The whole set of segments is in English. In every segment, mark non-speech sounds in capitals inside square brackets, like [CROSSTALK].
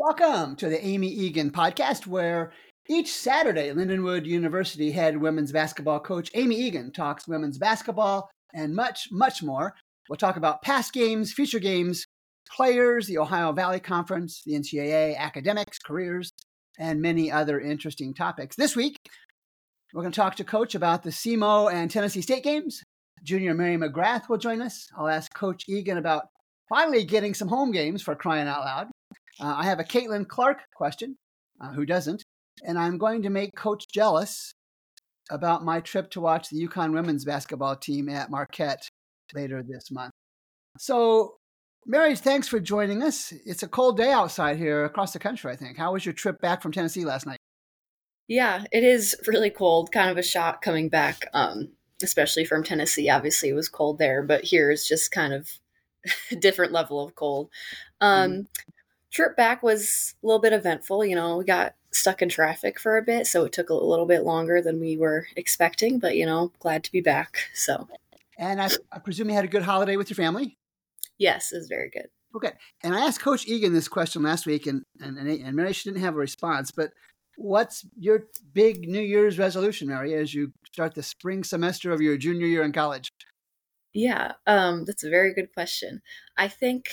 Welcome to the Amy Eagan podcast, where each Saturday, Lindenwood University head women's basketball coach Amy Eagan talks women's basketball and much, much more. We'll talk about past games, future games, players, the Ohio Valley Conference, the NCAA, academics, careers, and many other interesting topics. This week, we're going to talk to Coach about the SEMO and Tennessee State games. Junior Mary McGrath will join us. I'll ask Coach Eagan about finally getting some home games for crying out loud. Uh, I have a Caitlin Clark question. Uh, who doesn't? And I'm going to make Coach jealous about my trip to watch the UConn women's basketball team at Marquette later this month. So, Mary, thanks for joining us. It's a cold day outside here across the country, I think. How was your trip back from Tennessee last night? Yeah, it is really cold. Kind of a shock coming back, um, especially from Tennessee. Obviously, it was cold there, but here is just kind of [LAUGHS] a different level of cold. Um, mm trip back was a little bit eventful. You know, we got stuck in traffic for a bit, so it took a little bit longer than we were expecting. But you know, glad to be back. So, and I, I presume you had a good holiday with your family. Yes, it was very good. Okay, and I asked Coach Eagan this question last week, and and and Mary she didn't have a response. But what's your big New Year's resolution, Mary, as you start the spring semester of your junior year in college? Yeah, um, that's a very good question. I think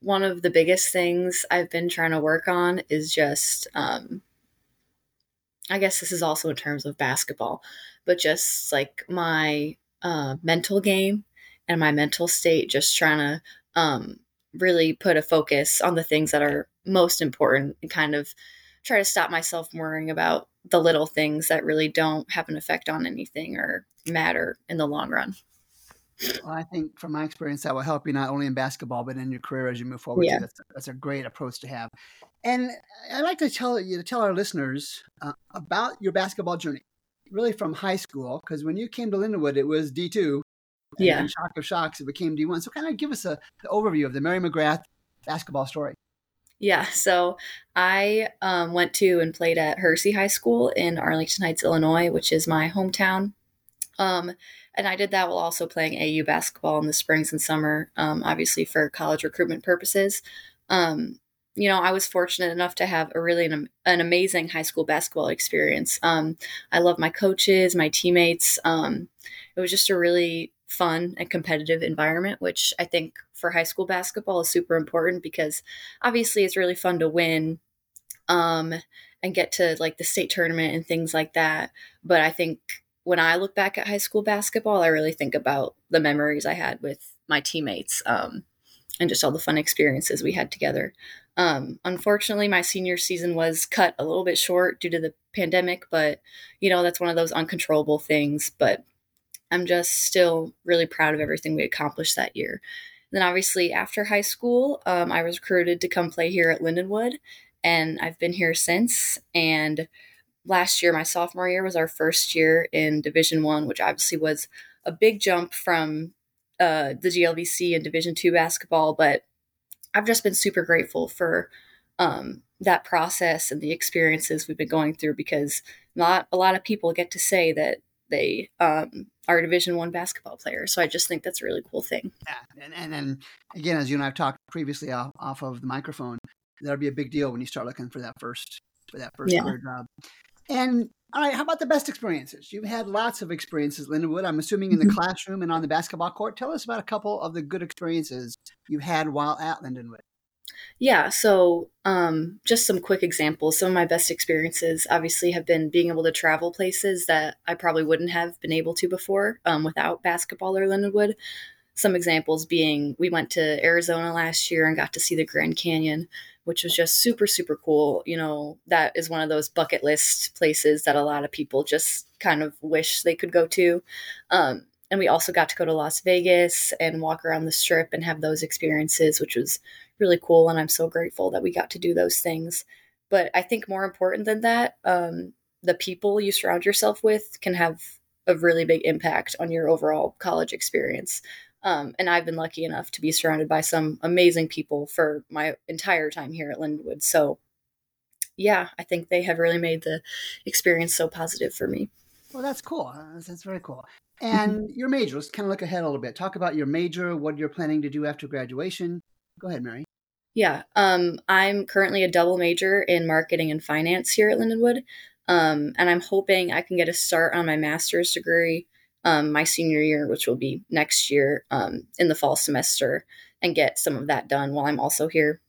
one of the biggest things I've been trying to work on is just, um, I guess this is also in terms of basketball, but just like my uh, mental game and my mental state, just trying to um, really put a focus on the things that are most important and kind of try to stop myself worrying about the little things that really don't have an effect on anything or matter in the long run. Well, I think from my experience, that will help you not only in basketball but in your career as you move forward. Yeah. That's, that's, a great approach to have. And I'd like to tell you to tell our listeners uh, about your basketball journey, really from high school, because when you came to Lindenwood, it was D two. Yeah. Shock of shocks, it became D one. So, kind of give us a overview of the Mary McGrath basketball story. Yeah, so I um, went to and played at Hersey High School in Arlington Heights, Illinois, which is my hometown. Um, and I did that while also playing AU basketball in the springs and summer, um, obviously for college recruitment purposes. Um, you know, I was fortunate enough to have a really an, an amazing high school basketball experience. Um, I love my coaches, my teammates. Um, it was just a really fun and competitive environment, which I think for high school basketball is super important because obviously it's really fun to win um, and get to like the state tournament and things like that. But I think when I look back at high school basketball, I really think about the memories I had with my teammates um, and just all the fun experiences we had together. Um, unfortunately, my senior season was cut a little bit short due to the pandemic, but you know, that's one of those uncontrollable things. But I'm just still really proud of everything we accomplished that year. Then, obviously, after high school, um, I was recruited to come play here at Lindenwood, and I've been here since. And last year, my sophomore year, was our first year in Division One, which obviously was a big jump from uh, the GLVC and Division Two basketball. But I've just been super grateful for um, that process and the experiences we've been going through because not a lot of people get to say that they um, are Division One basketball players. So I just think that's a really cool thing. Yeah, and, and and again, as you and I've talked previously off, off of the microphone, that'll be a big deal when you start looking for that first for that first yeah. career job. And all right, how about the best experiences? You've had lots of experiences, Lindenwood. I'm assuming in the mm-hmm. classroom and on the basketball court. Tell us about a couple of the good experiences you had while at Lindenwood. Yeah, so um, just some quick examples. Some of my best experiences obviously have been being able to travel places that I probably wouldn't have been able to before um, without basketball or Lindenwood. Some examples being we went to Arizona last year and got to see the Grand Canyon which was just super, super cool. You know, that is one of those bucket list places that a lot of people just kind of wish they could go to. Um, and we also got to go to Las Vegas and walk around the strip and have those experiences, which was really cool. And I'm so grateful that we got to do those things. But I think more important than that, um, the people you surround yourself with can have a really big impact on your overall college experience. Um, and I've been lucky enough to be surrounded by some amazing people for my entire time here at Lindenwood. So, yeah, I think they have really made the experience so positive for me. Well, that's cool. That's, very cool. And mm-hmm. your major, let's kind of look ahead a little bit. Talk about your major, what you're planning to do after graduation. Go ahead, Mary. Yeah, um, I'm currently a double major in marketing and finance here at Lindenwood, um, and I'm hoping I can get a start on my master's degree um, my senior year, which will be next year um, in the fall semester, and get some of that done while I'm also here.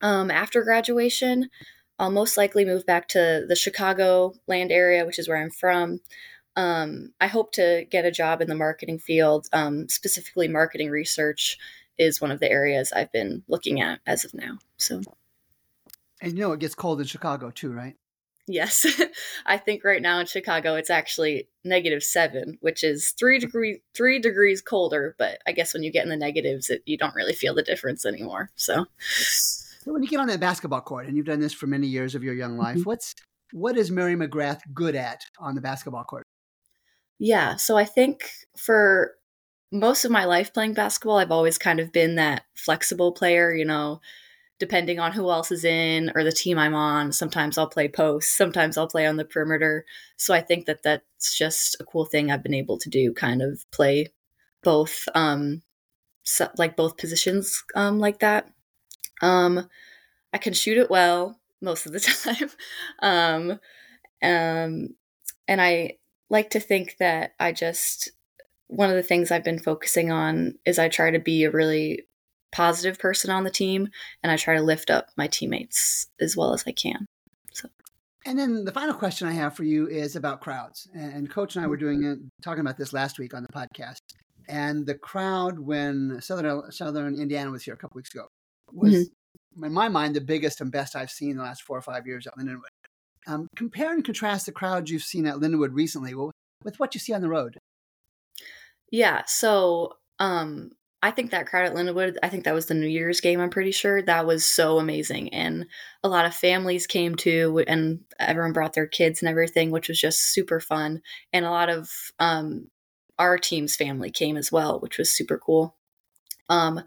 Um, after graduation, I'll most likely move back to the Chicago land area, which is where I'm from. Um, I hope to get a job in the marketing field, um, specifically marketing research is one of the areas I've been looking at as of now. So, and you know, it gets cold in Chicago too, right? Yes. [LAUGHS] I think right now in Chicago it's actually negative seven, which is three degree three degrees colder. But I guess when you get in the negatives, it, you don't really feel the difference anymore. So. so when you get on that basketball court, and you've done this for many years of your young life, mm-hmm. what's what is Mary McGrath good at on the basketball court? Yeah, so I think for most of my life playing basketball, I've always kind of been that flexible player, you know, depending on who else is in or the team I'm on. Sometimes I'll play post, sometimes I'll play on the perimeter. So I think that that's just a cool thing I've been able to do, kind of play both, um, so, like both positions, um, like that. Um, I can shoot it well most of the [LAUGHS] time. um, um, and I like to think that I just, one of the things I've been focusing on is I try to be a really positive person on the team and I try to lift up my teammates as well as I can. So and then the final question I have for you is about crowds. And coach and I were doing it, talking about this last week on the podcast. And the crowd when Southern Southern Indiana was here a couple weeks ago was mm-hmm. in my mind the biggest and best I've seen in the last four or five years at Lindenwood. Um, compare and contrast the crowds you've seen at Lindenwood recently with what you see on the road. Yeah, so um, I think that crowd at Lindenwood, I think that was the New Year's game, I'm pretty sure. That was so amazing. And a lot of families came to, and everyone brought their kids and everything, which was just super fun. And a lot of um, our team's family came as well, which was super cool. Um,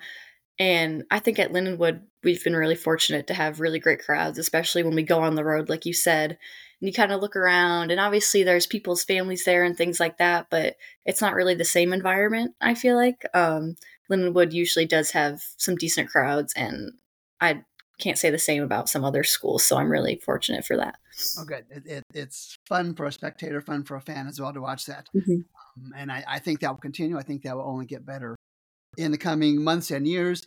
and I think at Lindenwood, we've been really fortunate to have really great crowds, especially when we go on the road, like you said. And you kind of look around, and obviously there's people's families there and things like that, but it's not really the same environment, I feel like. Um, Lindenwood usually does have some decent crowds, and I can't say the same about some other schools. So I'm really fortunate for that. Oh, good. It, it, it's fun for a spectator, fun for a fan as well to watch that. Mm-hmm. Um, and I, I, think that will continue. I think that will only get better in the coming months and years.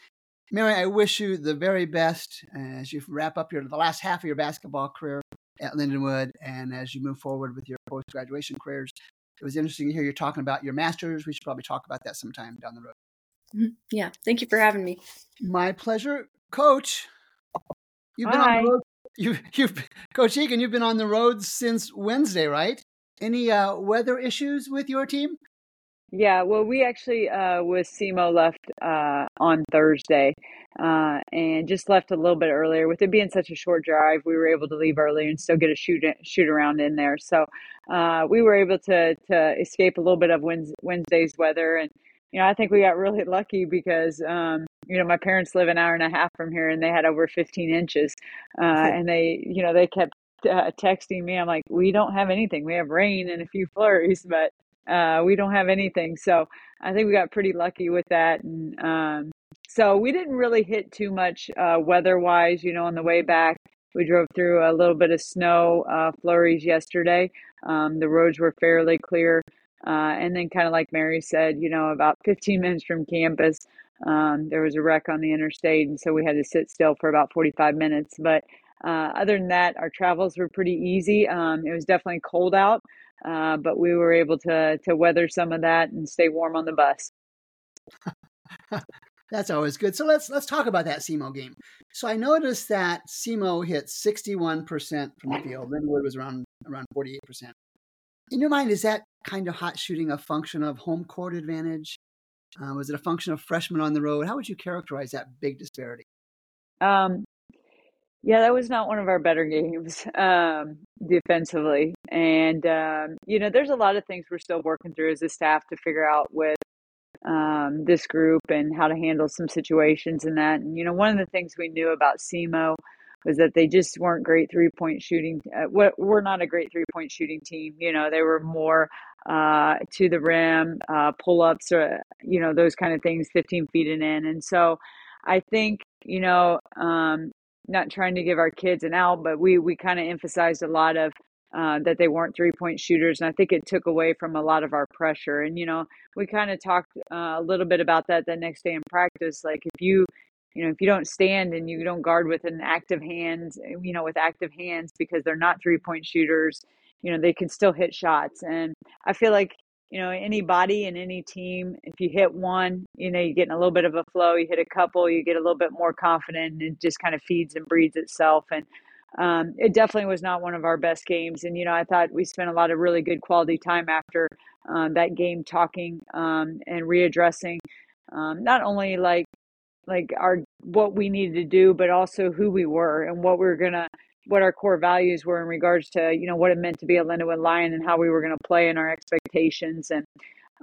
Mary, I wish you the very best as you wrap up your the last half of your basketball career at Lindenwood and as you move forward with your post graduation careers. It was interesting to hear you talking about your master's. We should probably talk about that sometime down the road. Mm-hmm. Yeah. Thank you for having me. My pleasure. Coach, you've been Hi. on the road. You, you've, Coach Eagan, you've been on the road since Wednesday, right? Any uh, weather issues with your team? Yeah, well, we actually uh, with SEMO left uh, on Thursday, uh, and just left a little bit earlier. With it being such a short drive, we were able to leave early and still get a shoot shoot around in there. So uh, we were able to to escape a little bit of Wednesday's weather and you know, I think we got really lucky because, um, you know, my parents live an hour and a half from here and they had over 15 inches. Uh, and they, you know, they kept uh, texting me. I'm like, we don't have anything. We have rain and a few flurries, but uh, we don't have anything. So I think we got pretty lucky with that. And um, so we didn't really hit too much uh, weather wise, you know, on the way back. We drove through a little bit of snow uh, flurries yesterday. Um, the roads were fairly clear. Uh, and then, kind of like Mary said, you know, about 15 minutes from campus, um, there was a wreck on the interstate, and so we had to sit still for about 45 minutes. But uh, other than that, our travels were pretty easy. Um, it was definitely cold out, uh, but we were able to to weather some of that and stay warm on the bus. [LAUGHS] That's always good. So let's let's talk about that SEMO game. So I noticed that SEMO hit 61% from the field. Lindenwood was around around 48%. In your mind, is that kind of hot shooting a function of home court advantage? Uh, was it a function of freshmen on the road? How would you characterize that big disparity? Um, yeah, that was not one of our better games [LAUGHS] um, defensively. And, um, you know, there's a lot of things we're still working through as a staff to figure out with um, this group and how to handle some situations and that. And, you know, one of the things we knew about SEMO was that they just weren't great three point shooting. Uh, we're not a great three point shooting team. You know, they were more uh, to the rim, uh, pull ups, or you know those kind of things, 15 feet and in. And so I think you know, um, not trying to give our kids an out, but we we kind of emphasized a lot of uh, that they weren't three point shooters, and I think it took away from a lot of our pressure. And you know, we kind of talked uh, a little bit about that the next day in practice. Like if you you know if you don't stand and you don't guard with an active hand, you know, with active hands because they're not three point shooters, you know, they can still hit shots. And I feel like you know, any body any team, if you hit one, you know, you get in a little bit of a flow. You hit a couple, you get a little bit more confident, and it just kind of feeds and breeds itself. And um, it definitely was not one of our best games. And you know, I thought we spent a lot of really good quality time after um, that game, talking um, and readdressing um, not only like like our what we needed to do, but also who we were and what we were gonna what our core values were in regards to you know what it meant to be a Lindenwood Lion and how we were going to play and our expectations. And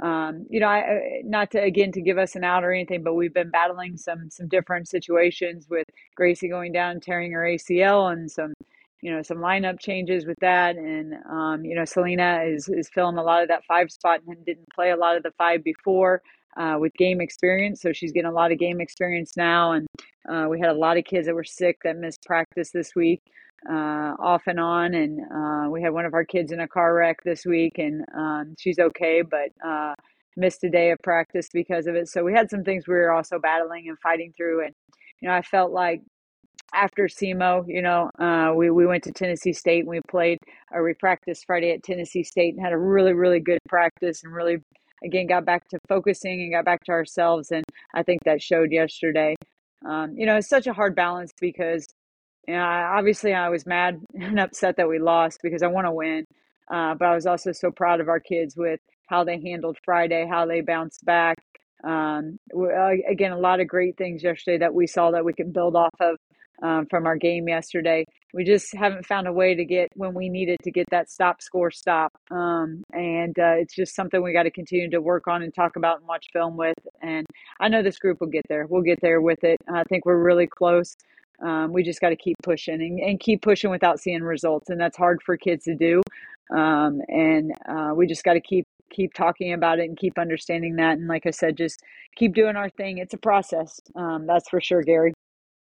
um, you know I, not to again to give us an out or anything but we've been battling some some different situations with Gracie going down tearing her ACL and some you know some lineup changes with that. And um, you know Selena is is filling a lot of that five spot and didn't play a lot of the five before uh, with game experience. So she's getting a lot of game experience now. And uh, we had a lot of kids that were sick that missed practice this week uh, off and on. And uh, we had one of our kids in a car wreck this week, and um, she's okay, but uh, missed a day of practice because of it. So we had some things we were also battling and fighting through. And, you know, I felt like after SEMO, you know, uh, we, we went to Tennessee State and we played, or we practiced Friday at Tennessee State and had a really, really good practice and really, again, got back to focusing and got back to ourselves. And I think that showed yesterday. Um, you know, it's such a hard balance because you yeah, obviously I was mad [LAUGHS] and upset that we lost because I want to win. Uh, but I was also so proud of our kids with how they handled Friday, how they bounced back. Um, again, a lot of great things yesterday that we saw that we can build off of um, from our game yesterday. We just haven't found a way to get when we needed to get that stop score stop. Um, and uh, it's just something we got to continue to work on and talk about and watch film with. And I know this group will get there. We'll get there with it. I think we're really close. Um, we just got to keep pushing and, and, keep pushing without seeing results, and that's hard for kids to do. Um, and uh, we just got to keep keep talking about it and keep understanding that. And like I said, just keep doing our thing. It's a process, um, that's for sure, Gary.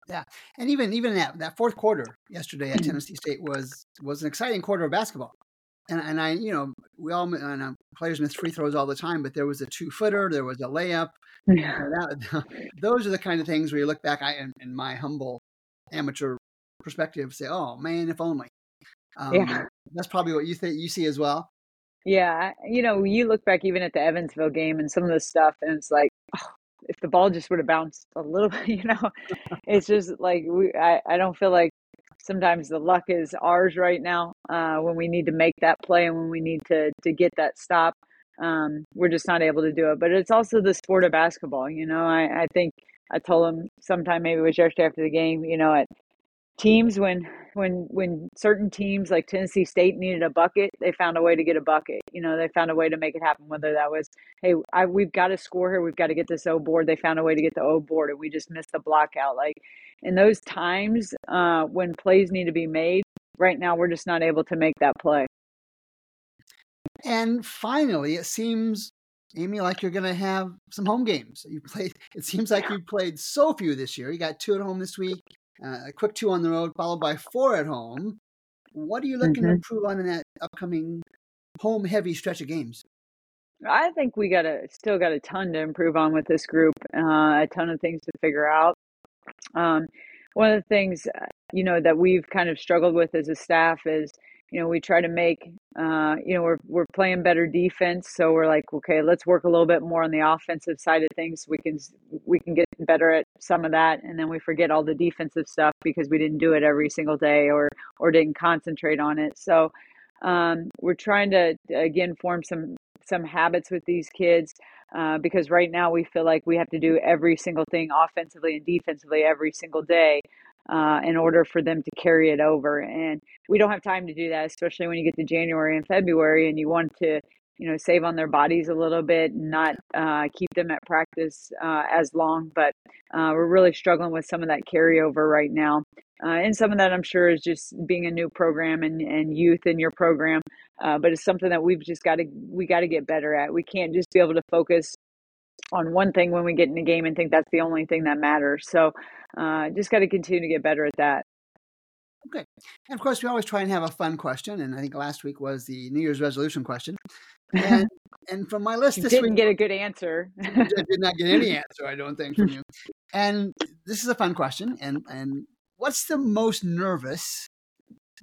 Yeah, and even even that that fourth quarter yesterday at Tennessee State was was an exciting quarter of basketball. And, and I, you know, we all and, uh, players miss free throws all the time, but there was a two footer, there was a layup. [LAUGHS] Yeah. That, [LAUGHS] those are the kind of things where you look back. I, in, in my humble amateur perspective say, "Oh man, if only." Um, yeah, that's probably what you think you see as well. Yeah, you know, you look back even at the Evansville game and some of the stuff, and it's like, oh, if the ball just would have bounced a little [LAUGHS] bit, you know, it's just like we. I, I don't feel like sometimes the luck is ours right now uh, when we need to make that play and when we need to to get that stop. Um, we're just not able to do it. But it's also the sport of basketball. You know, I, I think I told him sometime maybe it was yesterday after the game, you know, at teams when when when certain teams like Tennessee State needed a bucket, they found a way to get a bucket. You know, they found a way to make it happen. Whether that was, hey, I, we've got to score here, we've got to get this O board. They found a way to get the O board, and we just missed the block out. Like in those times uh, when plays need to be made, right now we're just not able to make that play. And finally, it seems Amy, like you're going to have some home games. You played. It seems like you played so few this year. You got two at home this week, uh, a quick two on the road, followed by four at home. What are you looking mm-hmm. to improve on in that upcoming home-heavy stretch of games? I think we got a still got a ton to improve on with this group. Uh, a ton of things to figure out. Um, one of the things uh, you know that we've kind of struggled with as a staff is you know, we try to make, uh, you know, we're, we're playing better defense. So we're like, okay, let's work a little bit more on the offensive side of things. We can, we can get better at some of that. And then we forget all the defensive stuff because we didn't do it every single day or, or didn't concentrate on it. So, um, we're trying to, again, form some, some habits with these kids. Uh, because right now we feel like we have to do every single thing offensively and defensively every single day uh, in order for them to carry it over. And we don't have time to do that, especially when you get to January and February and you want to, you know, save on their bodies a little bit not uh, keep them at practice uh, as long. But uh, we're really struggling with some of that carryover right now. Uh, and some of that I'm sure is just being a new program and, and youth in your program. Uh, but it's something that we've just got to we got to get better at. We can't just be able to focus on one thing when we get in the game and think that's the only thing that matters. So uh, just got to continue to get better at that. Okay. And of course, we always try and have a fun question. And I think last week was the New Year's resolution question. And, [LAUGHS] and from my list this didn't week, get a good answer. I did not get any [LAUGHS] answer, I don't think, from you. And this is a fun question. And, and what's the most nervous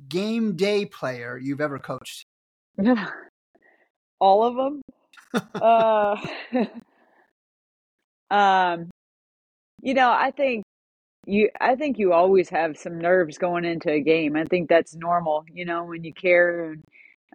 game day player you've ever coached? [LAUGHS] All of them. uh, um, you know, I think you I think you always have some nerves going into a game. I think that's normal, you know, when you care and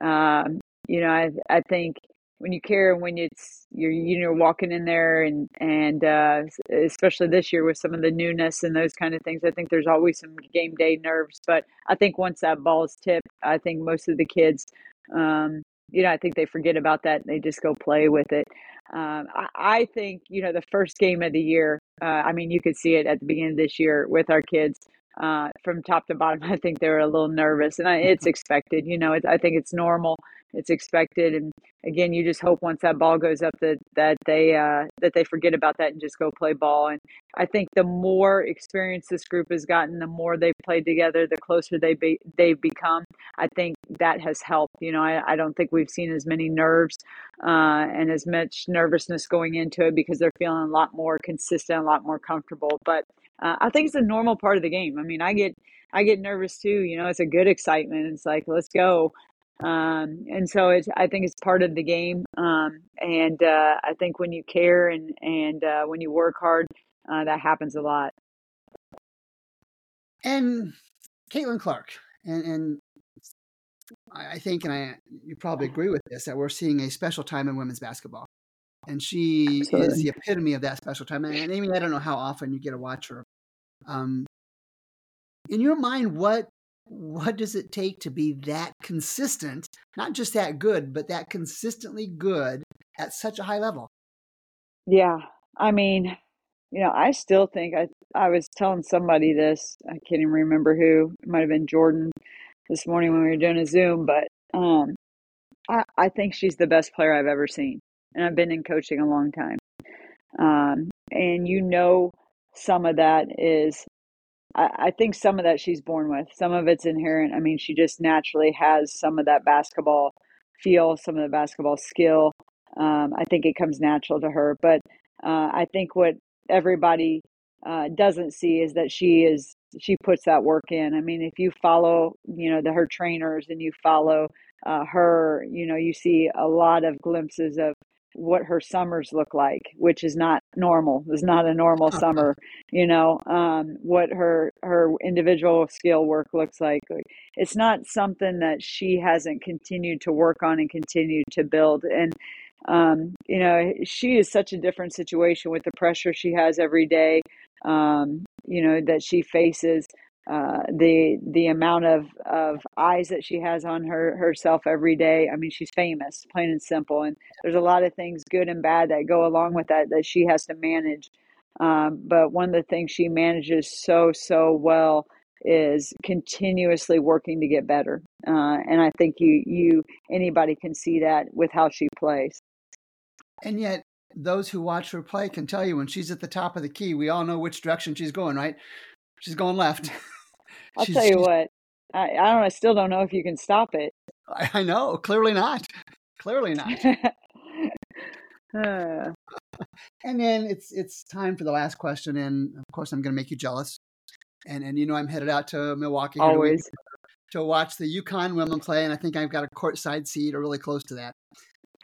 um, you know, I I think when you care and when it's you're you know walking in there and and uh, especially this year with some of the newness and those kind of things i think there's always some game day nerves but i think once that ball is tipped i think most of the kids um, you know i think they forget about that and they just go play with it. Um, I, I, think you know the first game of the year uh, i mean you could see it at the beginning of this year with our kids uh, from top to bottom [LAUGHS] i think they were a little nervous and I, it's expected you know i think it's normal it's expected and again you just hope once that ball goes up that that they uh, that they forget about that and just go play ball and i think the more experience this group has gotten the more they've played together the closer they be, they've become i think that has helped you know i, I don't think we've seen as many nerves uh, and as much nervousness going into it because they're feeling a lot more consistent a lot more comfortable but uh, i think it's a normal part of the game i mean i get I get nervous too. You know, it's a good excitement. It's like, let's go. Um, and so it's, I think it's part of the game. Um, and uh, I think when you care and, and uh, when you work hard, uh, that happens a lot. And Caitlin Clark, and, and I think, and I, you probably agree with this, that we're seeing a special time in women's basketball. And she Absolutely. is the epitome of that special time. And Amy, I don't know how often you get to watch her. Um, in your mind, what what does it take to be that consistent, not just that good, but that consistently good at such a high level? Yeah. I mean, you know, I still think I I was telling somebody this, I can't even remember who, it might have been Jordan this morning when we were doing a Zoom, but um I, I think she's the best player I've ever seen. And I've been in coaching a long time. Um, and you know some of that is I, think some of that she's born with. Some of it's inherent. I mean, she just naturally has some of that basketball feel, some of the basketball skill. Um, I think it comes natural to her. But uh, I think what everybody uh, doesn't see is that she is she puts that work in. I mean, if you follow, you know, the her trainers and you follow uh, her, you know, you see a lot of glimpses of what her summers look like, which is not normal. Is not a normal [LAUGHS] summer. You know um, what her her individual skill work looks like. It's not something that she hasn't continued to work on and continue to build. And um, you know she is such a different situation with the pressure she has every day. Um, you know that she faces. Uh, the the amount of, of eyes that she has on her herself every day. I mean, she's famous, plain and simple. And there's a lot of things, good and bad, that go along with that that she has to manage. Um, but one of the things she manages so so well is continuously working to get better. Uh, and I think you you anybody can see that with how she plays. And yet, those who watch her play can tell you when she's at the top of the key, we all know which direction she's going. Right? She's going left. [LAUGHS] I'll she's, tell you what. I, I don't. I still don't know if you can stop it. I, I know. Clearly not. Clearly not. uh. [LAUGHS] and then it's it's time for the last question, and of course I'm going to make you jealous. And and you know I'm headed out to Milwaukee always to, to watch the UConn women play, and I think I've got a courtside seat or really close to that.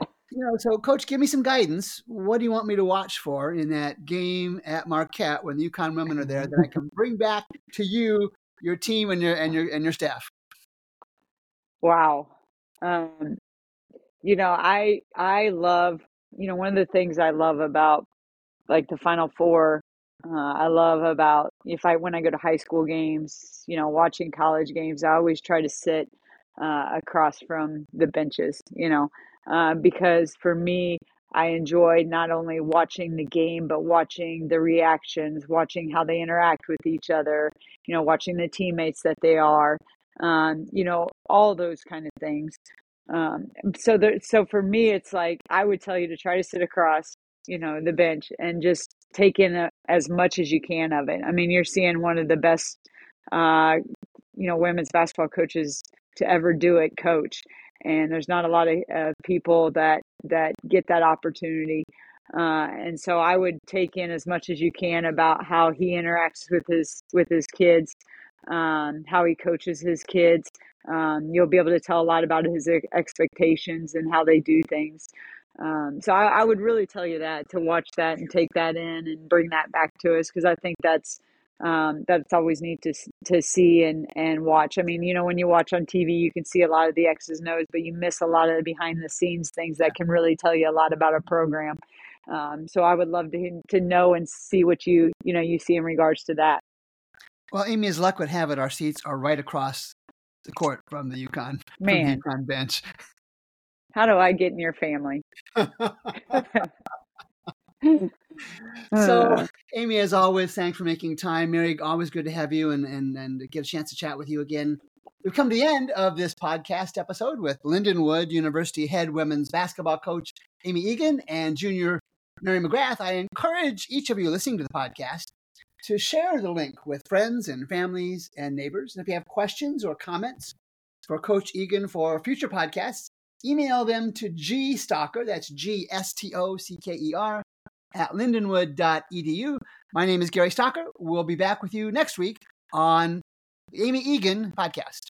You know, so coach, give me some guidance. What do you want me to watch for in that game at Marquette when the UConn women are there that I [LAUGHS] can bring back to you your team and your and your and your staff? Wow. Um, you know, I I love you know one of the things I love about like the Final Four. Uh, I love about if I when I go to high school games, you know, watching college games. I always try to sit uh, across from the benches. You know, uh, because for me, I enjoy not only watching the game, but watching the reactions, watching how they interact with each other, you know, watching the teammates that they are, um, you know, all those kind of things. Um, so, there, so for me, it's like I would tell you to try to sit across, you know the bench and just take in a, as much as you can of it. I mean, you're seeing one of the best, uh, you know, women's basketball coaches to ever do it, coach. And there's not a lot of uh, people that that get that opportunity. Uh, and so I would take in as much as you can about how he interacts with his with his kids, um, how he coaches his kids. Um, you'll be able to tell a lot about his expectations and how they do things. Um, so I, I, would really tell you that to watch that and take that in and bring that back to us because I think that's um, that's always neat to to see and and watch. I mean, you know, when you watch on TV, you can see a lot of the X's and O's, but you miss a lot of the behind the scenes things that can really tell you a lot about a program. Um, so I would love to to know and see what you you know you see in regards to that. Well, Amy, as luck would have it, our seats are right across the court from the UConn man from the UConn bench. How do I get in your family? [LAUGHS] [LAUGHS] so, Amy, as always, thanks for making time. Mary, always good to have you and, and, and get a chance to chat with you again. We've come to the end of this podcast episode with Lindenwood University head women's basketball coach Amy Eagan and junior Mary McGrath. I encourage each of you listening to the podcast to share the link with friends and families and neighbors. And if you have questions or comments for Coach Eagan for future podcasts, email them to gstocker, that's G S T O C K E R, at lindenwood.edu. My name is Gary Stocker. We'll be back with you next week on the Amy Eagan podcast.